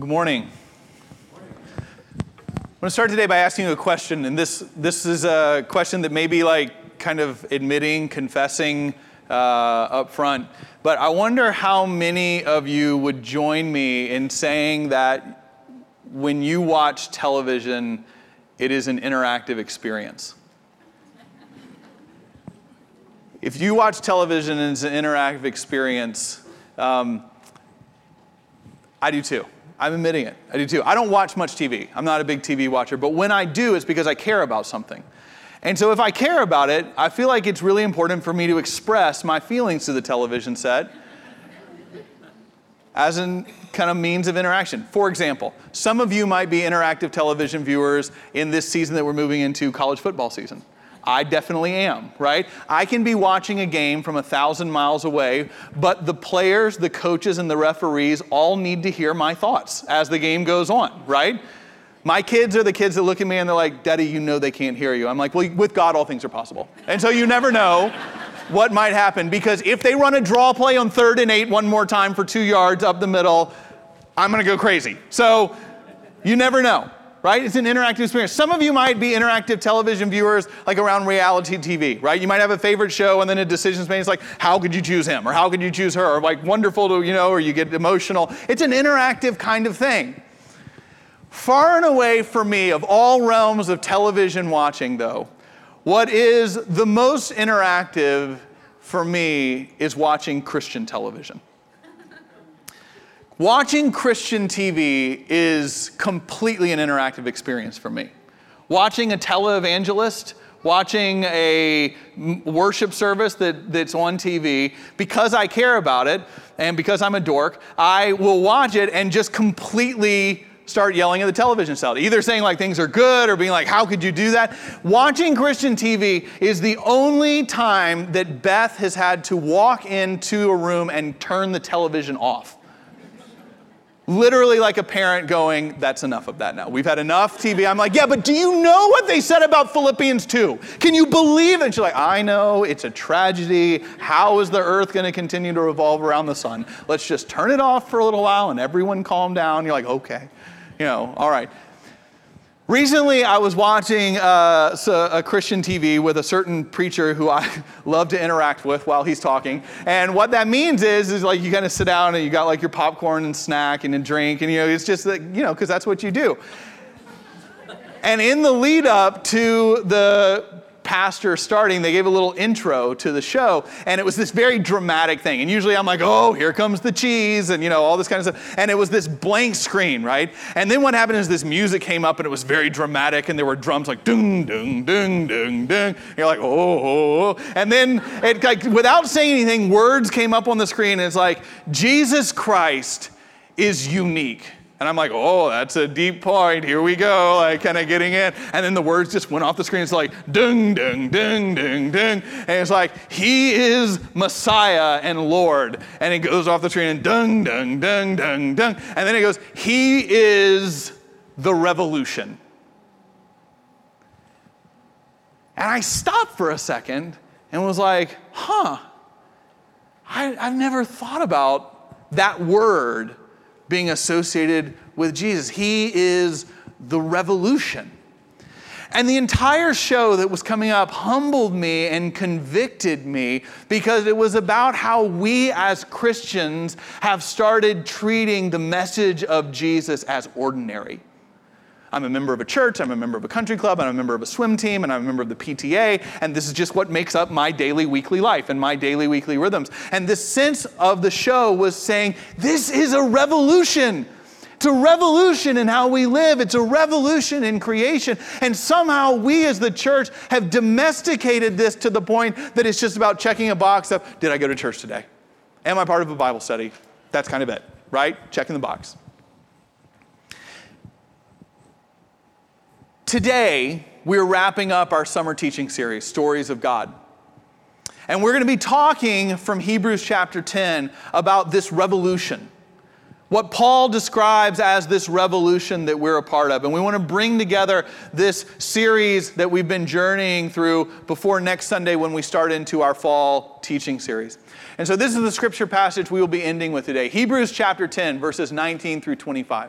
Good morning. I'm going to start today by asking you a question, and this, this is a question that may be like kind of admitting, confessing uh, up front, but I wonder how many of you would join me in saying that when you watch television, it is an interactive experience. If you watch television and it's an interactive experience, um, I do too. I'm admitting it. I do too. I don't watch much TV. I'm not a big TV watcher, but when I do, it's because I care about something. And so if I care about it, I feel like it's really important for me to express my feelings to the television set as a kind of means of interaction. For example, some of you might be interactive television viewers in this season that we're moving into college football season. I definitely am, right? I can be watching a game from a thousand miles away, but the players, the coaches, and the referees all need to hear my thoughts as the game goes on, right? My kids are the kids that look at me and they're like, Daddy, you know they can't hear you. I'm like, well, with God, all things are possible. And so you never know what might happen because if they run a draw play on third and eight one more time for two yards up the middle, I'm going to go crazy. So you never know right? It's an interactive experience. Some of you might be interactive television viewers, like around reality TV, right? You might have a favorite show, and then a decision's made. It's like, how could you choose him, or how could you choose her, or like wonderful to, you know, or you get emotional. It's an interactive kind of thing. Far and away for me, of all realms of television watching, though, what is the most interactive for me is watching Christian television. Watching Christian TV is completely an interactive experience for me. Watching a televangelist, watching a worship service that, that's on TV, because I care about it and because I'm a dork, I will watch it and just completely start yelling at the television set, either saying like things are good or being like, how could you do that? Watching Christian TV is the only time that Beth has had to walk into a room and turn the television off. Literally, like a parent going, That's enough of that now. We've had enough TV. I'm like, Yeah, but do you know what they said about Philippians 2? Can you believe it? And she's like, I know, it's a tragedy. How is the earth going to continue to revolve around the sun? Let's just turn it off for a little while and everyone calm down. You're like, Okay, you know, all right. Recently, I was watching uh, a Christian TV with a certain preacher who I love to interact with while he's talking. And what that means is, is like you kind of sit down and you got like your popcorn and snack and a drink, and you know, it's just that, you know, because that's what you do. And in the lead up to the pastor starting, they gave a little intro to the show, and it was this very dramatic thing. And usually I'm like, oh, here comes the cheese, and you know, all this kind of stuff. And it was this blank screen, right? And then what happened is this music came up, and it was very dramatic, and there were drums like "Ding, ding, ding, ding, dung. You're like, oh, oh, oh. And then it like without saying anything, words came up on the screen, and it's like, Jesus Christ is unique. And I'm like, oh, that's a deep point. Here we go, like kind of getting in. And then the words just went off the screen. It's like, dung, dung, dung, dung, dung. And it's like, He is Messiah and Lord. And it goes off the screen and dung, dung, dung, dung, dung. And then it goes, He is the revolution. And I stopped for a second and was like, huh, I, have never thought about that word being associated with Jesus. He is the revolution. And the entire show that was coming up humbled me and convicted me because it was about how we as Christians have started treating the message of Jesus as ordinary. I'm a member of a church, I'm a member of a country club, I'm a member of a swim team, and I'm a member of the PTA, and this is just what makes up my daily, weekly life and my daily, weekly rhythms. And the sense of the show was saying, this is a revolution. It's a revolution in how we live. It's a revolution in creation. And somehow we as the church have domesticated this to the point that it's just about checking a box of, did I go to church today? Am I part of a Bible study? That's kind of it, right? Checking the box. Today, we're wrapping up our summer teaching series, Stories of God. And we're going to be talking from Hebrews chapter 10 about this revolution. What Paul describes as this revolution that we're a part of. And we want to bring together this series that we've been journeying through before next Sunday when we start into our fall teaching series. And so this is the scripture passage we will be ending with today Hebrews chapter 10, verses 19 through 25.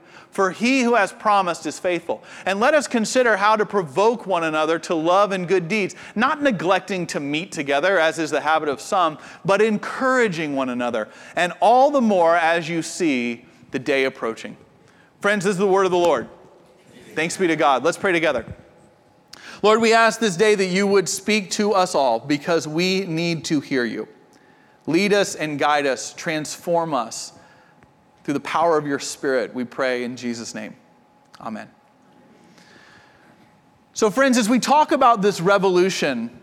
for he who has promised is faithful. And let us consider how to provoke one another to love and good deeds, not neglecting to meet together, as is the habit of some, but encouraging one another, and all the more as you see the day approaching. Friends, this is the word of the Lord. Thanks be to God. Let's pray together. Lord, we ask this day that you would speak to us all because we need to hear you. Lead us and guide us, transform us through the power of your Spirit, we pray in Jesus' name. Amen. So, friends, as we talk about this revolution,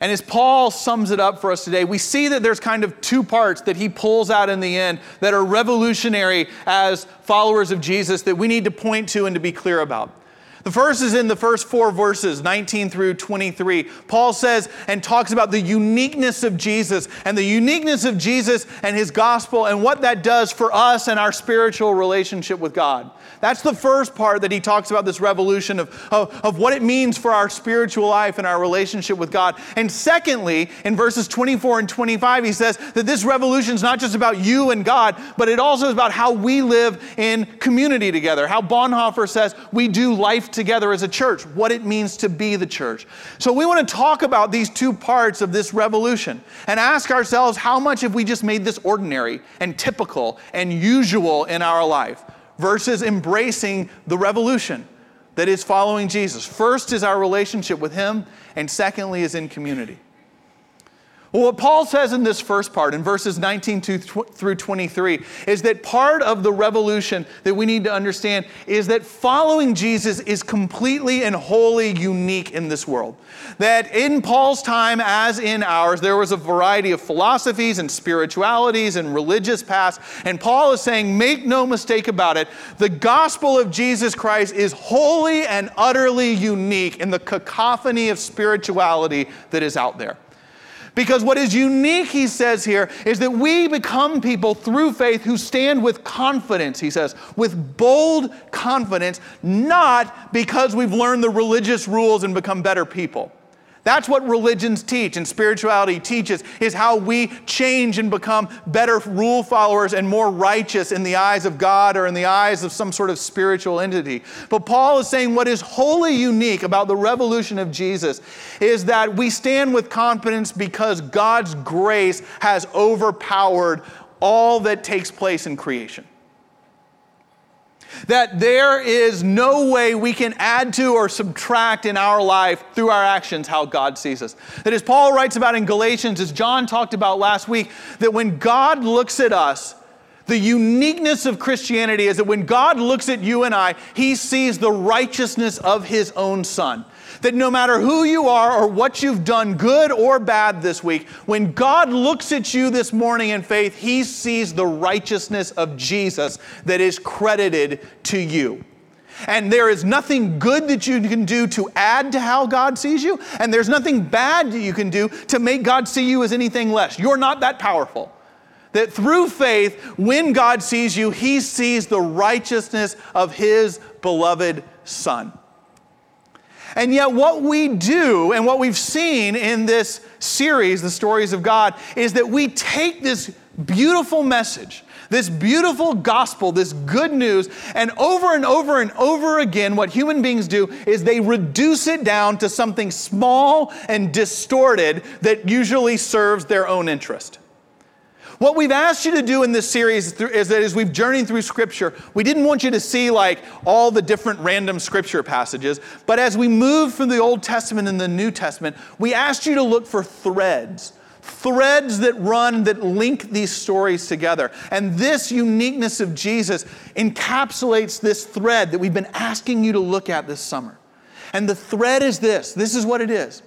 and as Paul sums it up for us today, we see that there's kind of two parts that he pulls out in the end that are revolutionary as followers of Jesus that we need to point to and to be clear about. The first is in the first four verses, 19 through 23. Paul says and talks about the uniqueness of Jesus and the uniqueness of Jesus and his gospel and what that does for us and our spiritual relationship with God. That's the first part that he talks about this revolution of, of, of, what it means for our spiritual life and our relationship with God. And secondly, in verses 24 and 25, he says that this revolution is not just about you and God, but it also is about how we live in community together. How Bonhoeffer says we do life together as a church, what it means to be the church. So we want to talk about these two parts of this revolution and ask ourselves how much have we just made this ordinary and typical and usual in our life? versus embracing the revolution that is following Jesus. First is our relationship with Him, and secondly is in community. Well, what Paul says in this first part, in verses 19 through 23, is that part of the revolution that we need to understand is that following Jesus is completely and wholly unique in this world. That in Paul's time, as in ours, there was a variety of philosophies and spiritualities and religious paths. And Paul is saying, make no mistake about it, the gospel of Jesus Christ is wholly and utterly unique in the cacophony of spirituality that is out there. Because what is unique, he says here, is that we become people through faith who stand with confidence, he says, with bold confidence, not because we've learned the religious rules and become better people. That's what religions teach and spirituality teaches is how we change and become better rule followers and more righteous in the eyes of God or in the eyes of some sort of spiritual entity. But Paul is saying what is wholly unique about the revolution of Jesus is that we stand with confidence because God's grace has overpowered all that takes place in creation that there is no way we can add to or subtract in our life through our actions how God sees us. That as Paul writes about in Galatians, as John talked about last week, that when God looks at us, the uniqueness of Christianity is that when God looks at you and I, he sees the righteousness of his own son that no matter who you are or what you've done, good or bad this week, when God looks at you this morning in faith, He sees the righteousness of Jesus that is credited to you. And there is nothing good that you can do to add to how God sees you, and there's nothing bad that you can do to make God see you as anything less. You're not that powerful. That through faith, when God sees you, He sees the righteousness of His beloved Son. And yet, what we do and what we've seen in this series, The Stories of God, is that we take this beautiful message, this beautiful gospel, this good news, and over and over and over again, what human beings do is they reduce it down to something small and distorted that usually serves their own interest. What we've asked you to do in this series is that as we've journeyed through Scripture, we didn't want you to see like all the different random Scripture passages, but as we move from the Old Testament and the New Testament, we asked you to look for threads threads that run that link these stories together. And this uniqueness of Jesus encapsulates this thread that we've been asking you to look at this summer. And the thread is this this is what it is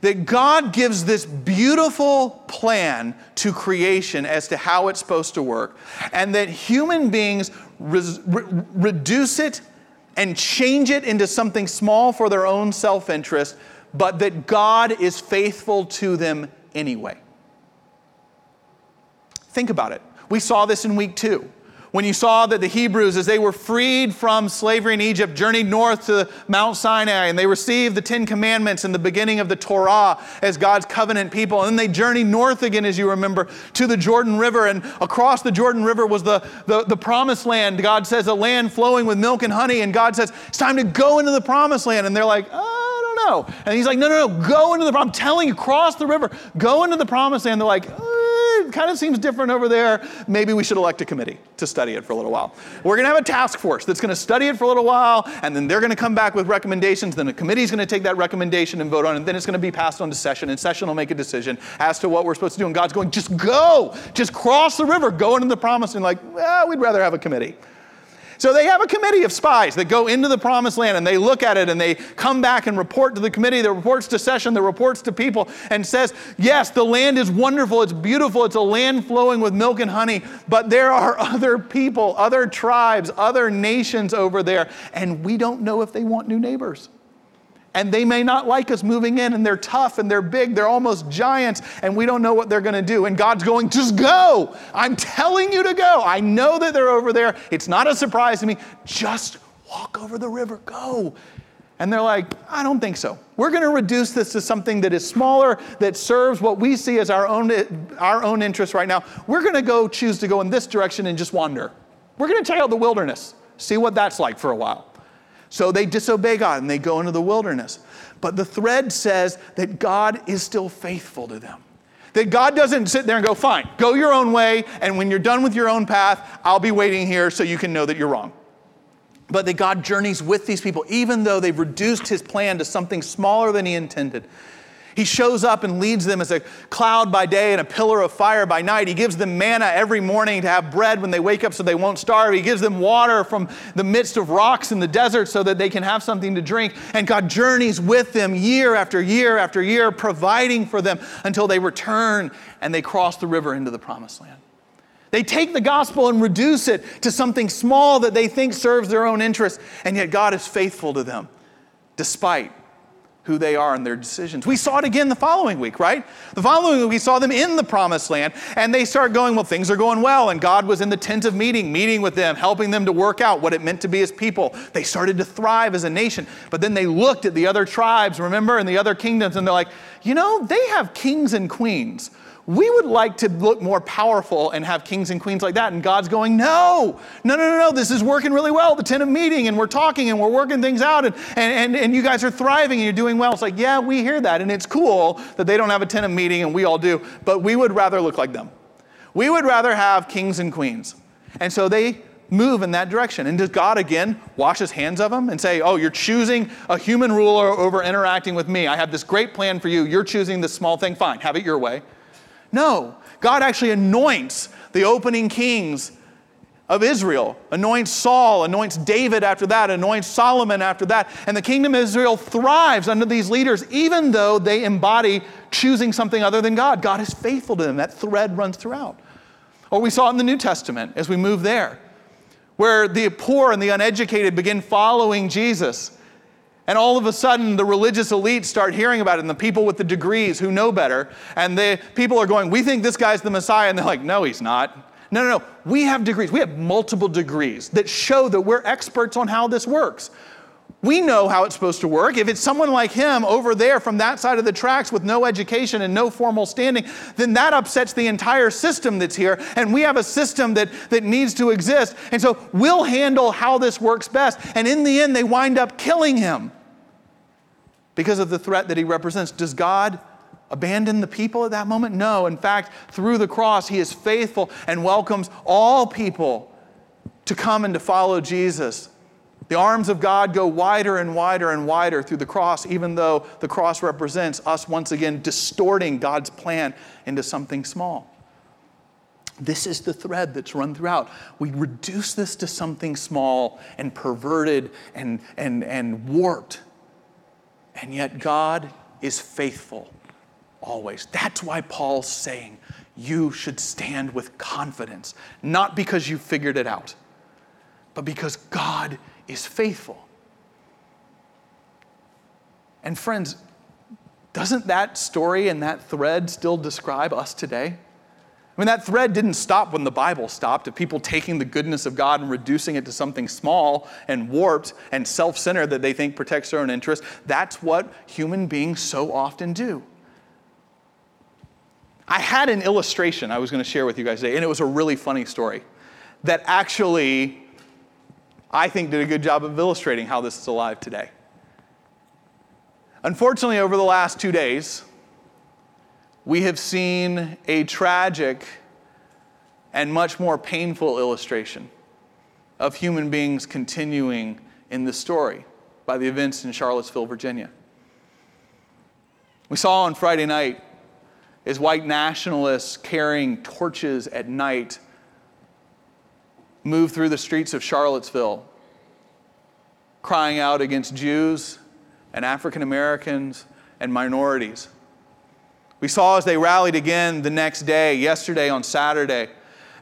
that God gives this beautiful plan to creation as to how it's supposed to work, and that human beings re- re- reduce it and change it into something small for their own self interest, but that God is faithful to them anyway. Think about it. We saw this in week two when you saw that the Hebrews, as they were freed from slavery in Egypt, journeyed north to Mount Sinai and they received the Ten Commandments and the beginning of the Torah as God's covenant people. And then they journeyed north again, as you remember, to the Jordan River. And across the Jordan River was the, the, the promised land. God says, a land flowing with milk and honey. And God says, it's time to go into the promised land. And they're like, I don't know. And he's like, no, no, no, go into the, I'm telling you, cross the river, go into the promised land. They're like, oh, it kind of seems different over there. Maybe we should elect a committee to study it for a little while. We're going to have a task force that's going to study it for a little while, and then they're going to come back with recommendations. Then the committee's going to take that recommendation and vote on it. And then it's going to be passed on to session, and session will make a decision as to what we're supposed to do. And God's going, just go, just cross the river, go into the promise. And like, well, we'd rather have a committee. So they have a committee of spies that go into the promised land and they look at it and they come back and report to the committee that reports to session, that reports to people and says, yes, the land is wonderful, it's beautiful, it's a land flowing with milk and honey, but there are other people, other tribes, other nations over there, and we don't know if they want new neighbors and they may not like us moving in, and they're tough and they're big, they're almost giants, and we don't know what they're gonna do. And God's going, just go. I'm telling you to go. I know that they're over there. It's not a surprise to me. Just walk over the river, go. And they're like, I don't think so. We're going to reduce this to something that is smaller, that serves what we see as our own, our own interests right now. We're going to go choose to go in this direction and just wander. We're going to check out the wilderness, see what that's like for a while. So they disobey God and they go into the wilderness. But the thread says that God is still faithful to them. That God doesn't sit there and go, fine, go your own way, and when you're done with your own path, I'll be waiting here so you can know that you're wrong. But that God journeys with these people, even though they've reduced his plan to something smaller than he intended. He shows up and leads them as a cloud by day and a pillar of fire by night. He gives them manna every morning to have bread when they wake up so they won't starve. He gives them water from the midst of rocks in the desert so that they can have something to drink. And God journeys with them year after year after year, providing for them until they return and they cross the river into the promised land. They take the gospel and reduce it to something small that they think serves their own interest, and yet God is faithful to them despite who they are and their decisions. We saw it again the following week, right? The following week, we saw them in the promised land, and they start going, Well, things are going well. And God was in the tent of meeting, meeting with them, helping them to work out what it meant to be as people. They started to thrive as a nation. But then they looked at the other tribes, remember, and the other kingdoms, and they're like, You know, they have kings and queens we would like to look more powerful and have kings and queens like that. And God's going, no, no, no, no, no, this is working really well, the tent of meeting, and we're talking and we're working things out, and, and, and, and you guys are thriving and you're doing well. It's like, yeah, we hear that, and it's cool that they don't have a tent of meeting and we all do, but we would rather look like them. We would rather have kings and queens. And so they move in that direction. And does God again wash his hands of them and say, Oh, you're choosing a human ruler over interacting with me? I have this great plan for you. You're choosing this small thing. Fine, have it your way. No, God actually anoints the opening kings of Israel, anoints Saul, anoints David after that, anoints Solomon after that. And the kingdom of Israel thrives under these leaders, even though they embody choosing something other than God. God is faithful to them. That thread runs throughout. Or we saw it in the New Testament as we move there, where the poor and the uneducated begin following Jesus. And all of a sudden, the religious elites start hearing about it, and the people with the degrees who know better, and the people are going, We think this guy's the Messiah. And they're like, No, he's not. No, no, no. We have degrees. We have multiple degrees that show that we're experts on how this works. We know how it's supposed to work. If it's someone like him over there from that side of the tracks with no education and no formal standing, then that upsets the entire system that's here. And we have a system that, that needs to exist. And so we'll handle how this works best. And in the end, they wind up killing him because of the threat that he represents. Does God abandon the people at that moment? No. In fact, through the cross, he is faithful and welcomes all people to come and to follow Jesus. The arms of God go wider and wider and wider through the cross, even though the cross represents us once again distorting God's plan into something small. This is the thread that's run throughout. We reduce this to something small and perverted and, and, and warped and yet, God is faithful always. That's why Paul's saying you should stand with confidence, not because you figured it out, but because God is faithful. And friends, doesn't that story and that thread still describe us today? I mean, that thread didn't stop when the Bible stopped, of people taking the goodness of God and reducing it to something small and warped and self centered that they think protects their own interests. That's what human beings so often do. I had an illustration I was going to share with you guys today, and it was a really funny story that actually I think did a good job of illustrating how this is alive today. Unfortunately, over the last two days, we have seen a tragic and much more painful illustration of human beings continuing in the story by the events in Charlottesville, Virginia. We saw on Friday night as white nationalists carrying torches at night move through the streets of Charlottesville, crying out against Jews and African Americans and minorities we saw as they rallied again the next day, yesterday on Saturday,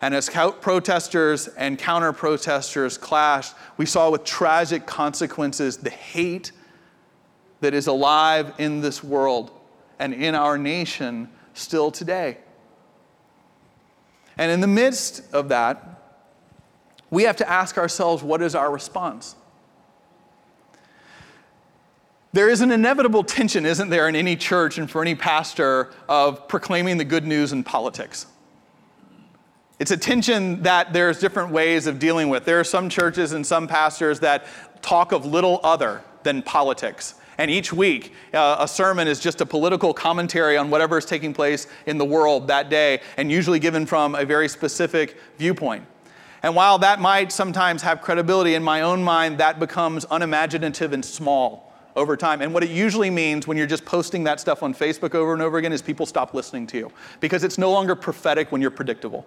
and as protesters and counter protesters clashed, we saw with tragic consequences the hate that is alive in this world and in our nation still today. And in the midst of that, we have to ask ourselves what is our response? There is an inevitable tension, isn't there, in any church and for any pastor of proclaiming the good news in politics? It's a tension that there's different ways of dealing with. There are some churches and some pastors that talk of little other than politics. And each week, uh, a sermon is just a political commentary on whatever is taking place in the world that day, and usually given from a very specific viewpoint. And while that might sometimes have credibility in my own mind, that becomes unimaginative and small over time. And what it usually means when you're just posting that stuff on Facebook over and over again is people stop listening to you because it's no longer prophetic when you're predictable.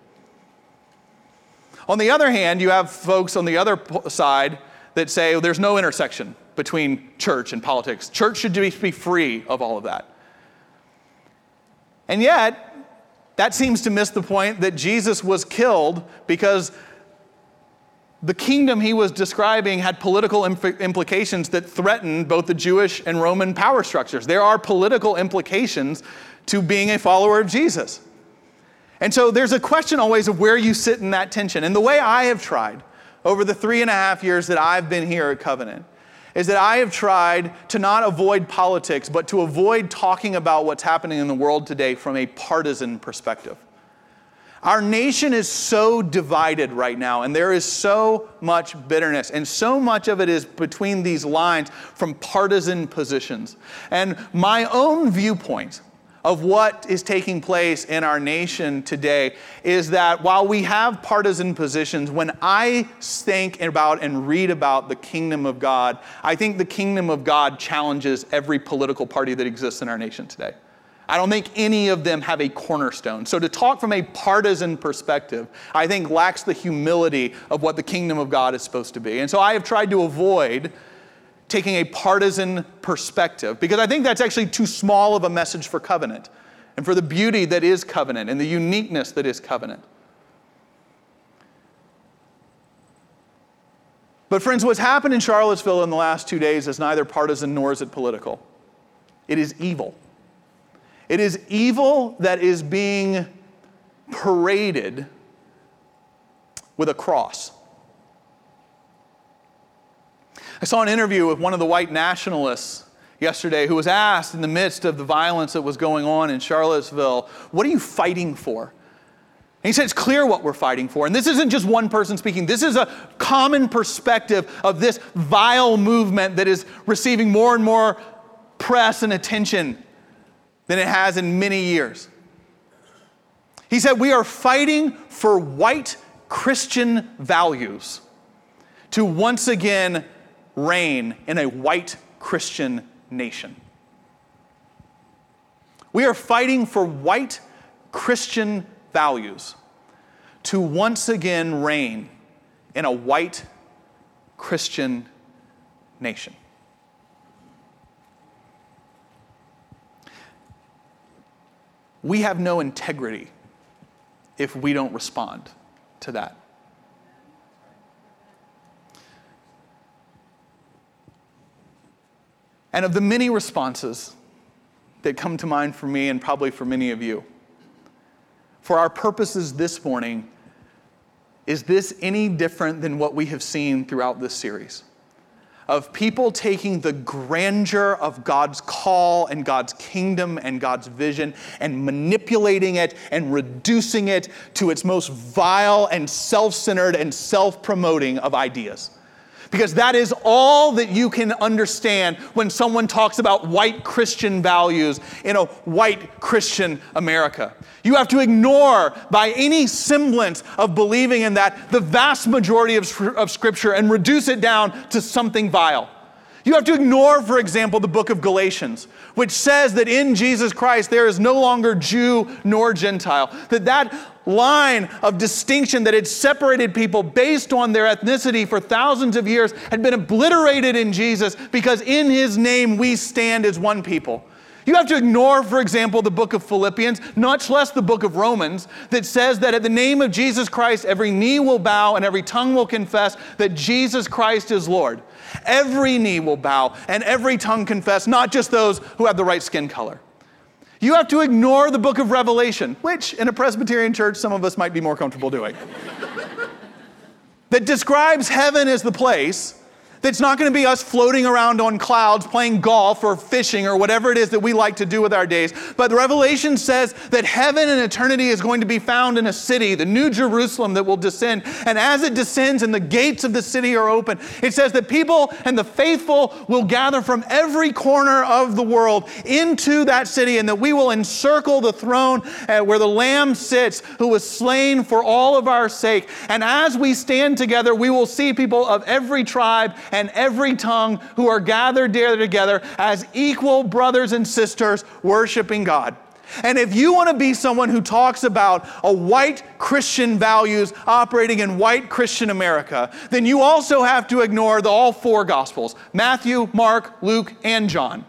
On the other hand, you have folks on the other side that say well, there's no intersection between church and politics. Church should be free of all of that. And yet, that seems to miss the point that Jesus was killed because the kingdom he was describing had political implications that threatened both the Jewish and Roman power structures. There are political implications to being a follower of Jesus. And so there's a question always of where you sit in that tension. And the way I have tried over the three and a half years that I've been here at Covenant is that I have tried to not avoid politics, but to avoid talking about what's happening in the world today from a partisan perspective. Our nation is so divided right now, and there is so much bitterness, and so much of it is between these lines from partisan positions. And my own viewpoint of what is taking place in our nation today is that while we have partisan positions, when I think about and read about the kingdom of God, I think the kingdom of God challenges every political party that exists in our nation today. I don't think any of them have a cornerstone. So to talk from a partisan perspective, I think lacks the humility of what the kingdom of God is supposed to be. And so I have tried to avoid taking a partisan perspective because I think that's actually too small of a message for covenant and for the beauty that is covenant and the uniqueness that is covenant. But, friends, what's happened in Charlottesville in the last two days is neither partisan nor is it political. It is evil. It is evil that is being paraded with a cross. I saw an interview with one of the white nationalists yesterday who was asked in the midst of the violence that was going on in Charlottesville, What are you fighting for? And he said, It's clear what we're fighting for. And this isn't just one person speaking, this is a common perspective of this vile movement that is receiving more and more press and attention than it has in many years. He said, We are fighting for white Christian values to once again reign in a white Christian nation. We are fighting for white Christian values to once again reign in a white Christian nation. We have no integrity if we don't respond to that. And of the many responses that come to mind for me and probably for many of you, for our purposes this morning, is this any different than what we have seen throughout this series? Of people taking the grandeur of God's call and God's kingdom and God's vision and manipulating it and reducing it to its most vile and self centered and self promoting of ideas. Because that is all that you can understand when someone talks about white Christian values in a white Christian America. You have to ignore, by any semblance of believing in that, the vast majority of, of Scripture and reduce it down to something vile. You have to ignore, for example, the book of Galatians, which says that in Jesus Christ there is no longer Jew nor Gentile. That that line of distinction that had separated people based on their ethnicity for thousands of years had been obliterated in Jesus because in his name we stand as one people. You have to ignore, for example, the book of Philippians, much less the book of Romans, that says that at the name of Jesus Christ, every knee will bow and every tongue will confess that Jesus Christ is Lord. Every knee will bow and every tongue confess, not just those who have the right skin color. You have to ignore the book of Revelation, which in a Presbyterian church some of us might be more comfortable doing, that describes heaven as the place that's not going to be us floating around on clouds playing golf or fishing or whatever it is that we like to do with our days. But the Revelation says that heaven and eternity is going to be found in a city, the New Jerusalem that will descend. And as it descends and the gates of the city are open, it says that people and the faithful will gather from every corner of the world into that city and that we will encircle the throne uh, where the Lamb sits who was slain for all of our sake. And as we stand together, we will see people of every tribe and every tongue who are gathered there together as equal brothers and sisters worshiping God. And if you want to be someone who talks about a white Christian values operating in white Christian America, then you also have to ignore the all four gospels Matthew, Mark, Luke, and John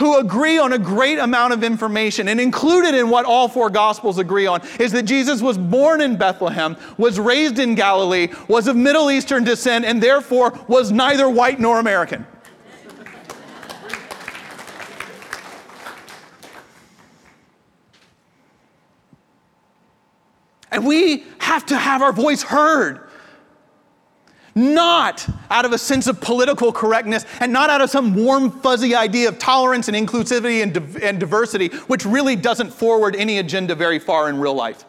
who agree on a great amount of information. And included in what all four Gospels agree on is that Jesus was born in Bethlehem, was raised in Galilee, was of Middle Eastern descent, and therefore was neither white nor American. And we have to have our voice heard not out of a sense of political correctness and not out of some warm, fuzzy idea of tolerance and inclusivity and, and diversity, which really doesn't forward any agenda very far in real life.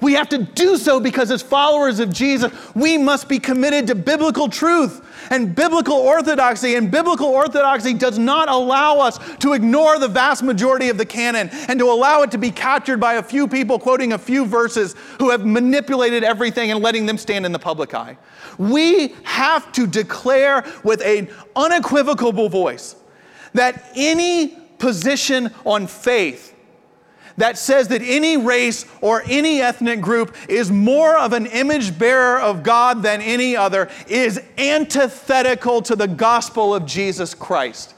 We have to do so because, as followers of Jesus, we must be committed to biblical truth and biblical orthodoxy. And biblical orthodoxy does not allow us to ignore the vast majority of the canon and to allow it to be captured by a few people quoting a few verses who have manipulated everything and letting them stand in the public eye. We have to declare with an unequivocal voice that any position on faith that says that any race or any ethnic group is more of an image bearer of God than any other is antithetical to the gospel of Jesus Christ.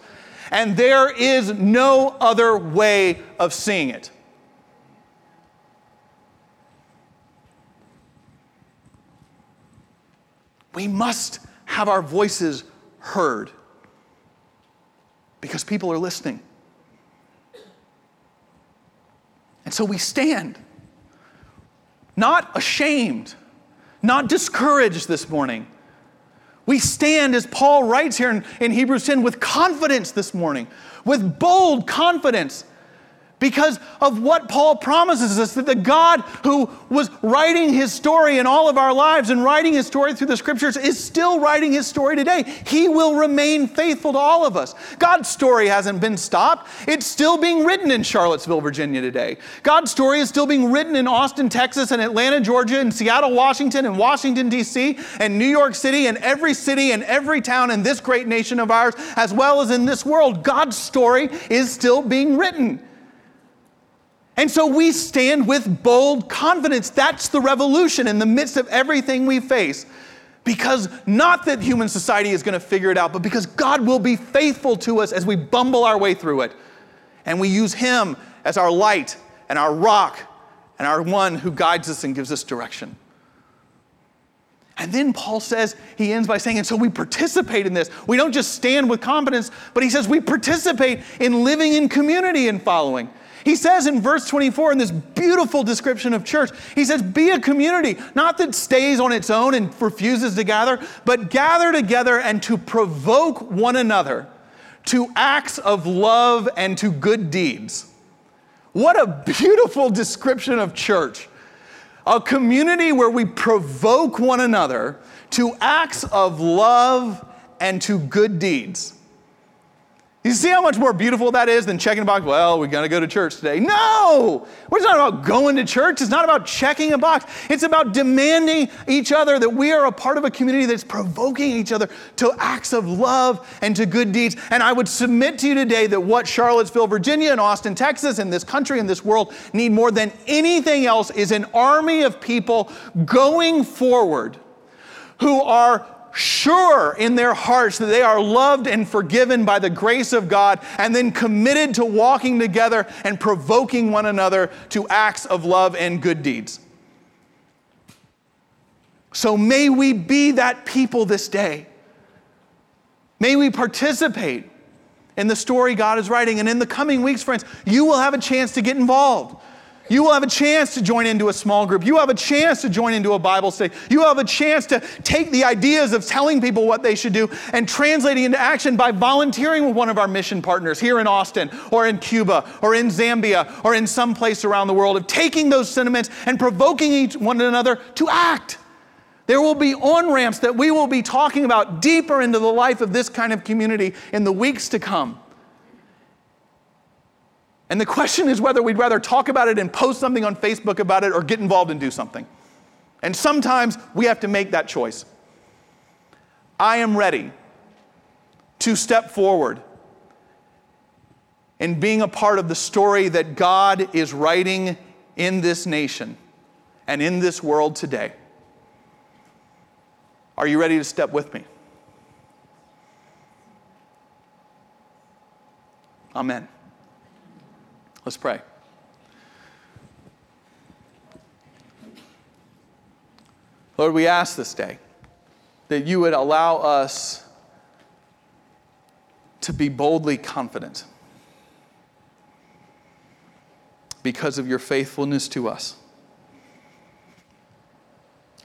And there is no other way of seeing it. We must have our voices heard because people are listening. And so we stand, not ashamed, not discouraged this morning. We stand, as Paul writes here in, in Hebrews 10, with confidence this morning, with bold confidence because of what Paul promises us that the God who was writing his story in all of our lives and writing his story through the scriptures is still writing his story today. He will remain faithful to all of us. God's story hasn't been stopped, it's still being written in Charlottesville, Virginia today. God's story is still being written in Austin, Texas, and Atlanta, Georgia, and Seattle, Washington, and Washington, D.C., and New York City, and every city and every town in this great nation of ours, as well as in this world. God's story is still being written. And so we stand with bold confidence. That's the revolution in the midst of everything we face. Because not that human society is going to figure it out, but because God will be faithful to us as we bumble our way through it. And we use Him as our light and our rock and our one who guides us and gives us direction. And then Paul says, he ends by saying, and so we participate in this. We don't just stand with confidence, but he says we participate in living in community and following. He says in verse 24, in this beautiful description of church, he says, Be a community, not that stays on its own and refuses to gather, but gather together and to provoke one another to acts of love and to good deeds. What a beautiful description of church. A community where we provoke one another to acts of love and to good deeds. You see how much more beautiful that is than checking a box? Well, we got to go to church today. No! It's not about going to church. It's not about checking a box. It's about demanding each other that we are a part of a community that's provoking each other to acts of love and to good deeds. And I would submit to you today that what Charlottesville, Virginia, and Austin, Texas, and this country and this world need more than anything else is an army of people going forward who are sure in their hearts that they are loved and forgiven by the grace of God, and then committed to walking together and provoking one another to acts of love and good deeds. So may we be that people this day. May we participate in the story God is writing. And in the coming weeks, friends, you will have a chance to get involved. You will have a chance to join into a small group. You have a chance to join into a Bible study. You have a chance to take the ideas of telling people what they should do and translating into action by volunteering with one of our mission partners here in Austin or in Cuba or in Zambia or in some place around the world, of taking those sentiments and provoking each one another to act. There will be on ramps that we will be talking about deeper into the life of this kind of community in the weeks to come. And the question is whether we'd rather talk about it and post something on Facebook about it or get involved and do something. And sometimes we have to make that choice. I am ready to step forward in being a part of the story that God is writing in this nation and in this world today. Are you ready to step with me? Amen. Let's pray. Lord, we ask this day that you would allow us to be boldly confident because of your faithfulness to us.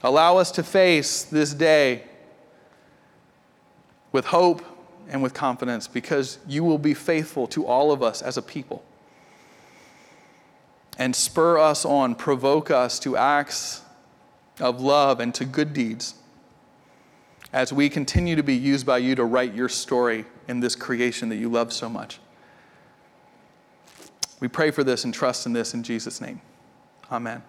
Allow us to face this day with hope and with confidence because you will be faithful to all of us as a people and spur us on, provoke us to acts of love and to good deeds as we continue to be used by you to write your story in this creation that you love so much. We pray for this and trust in this in Jesus' name. Amen.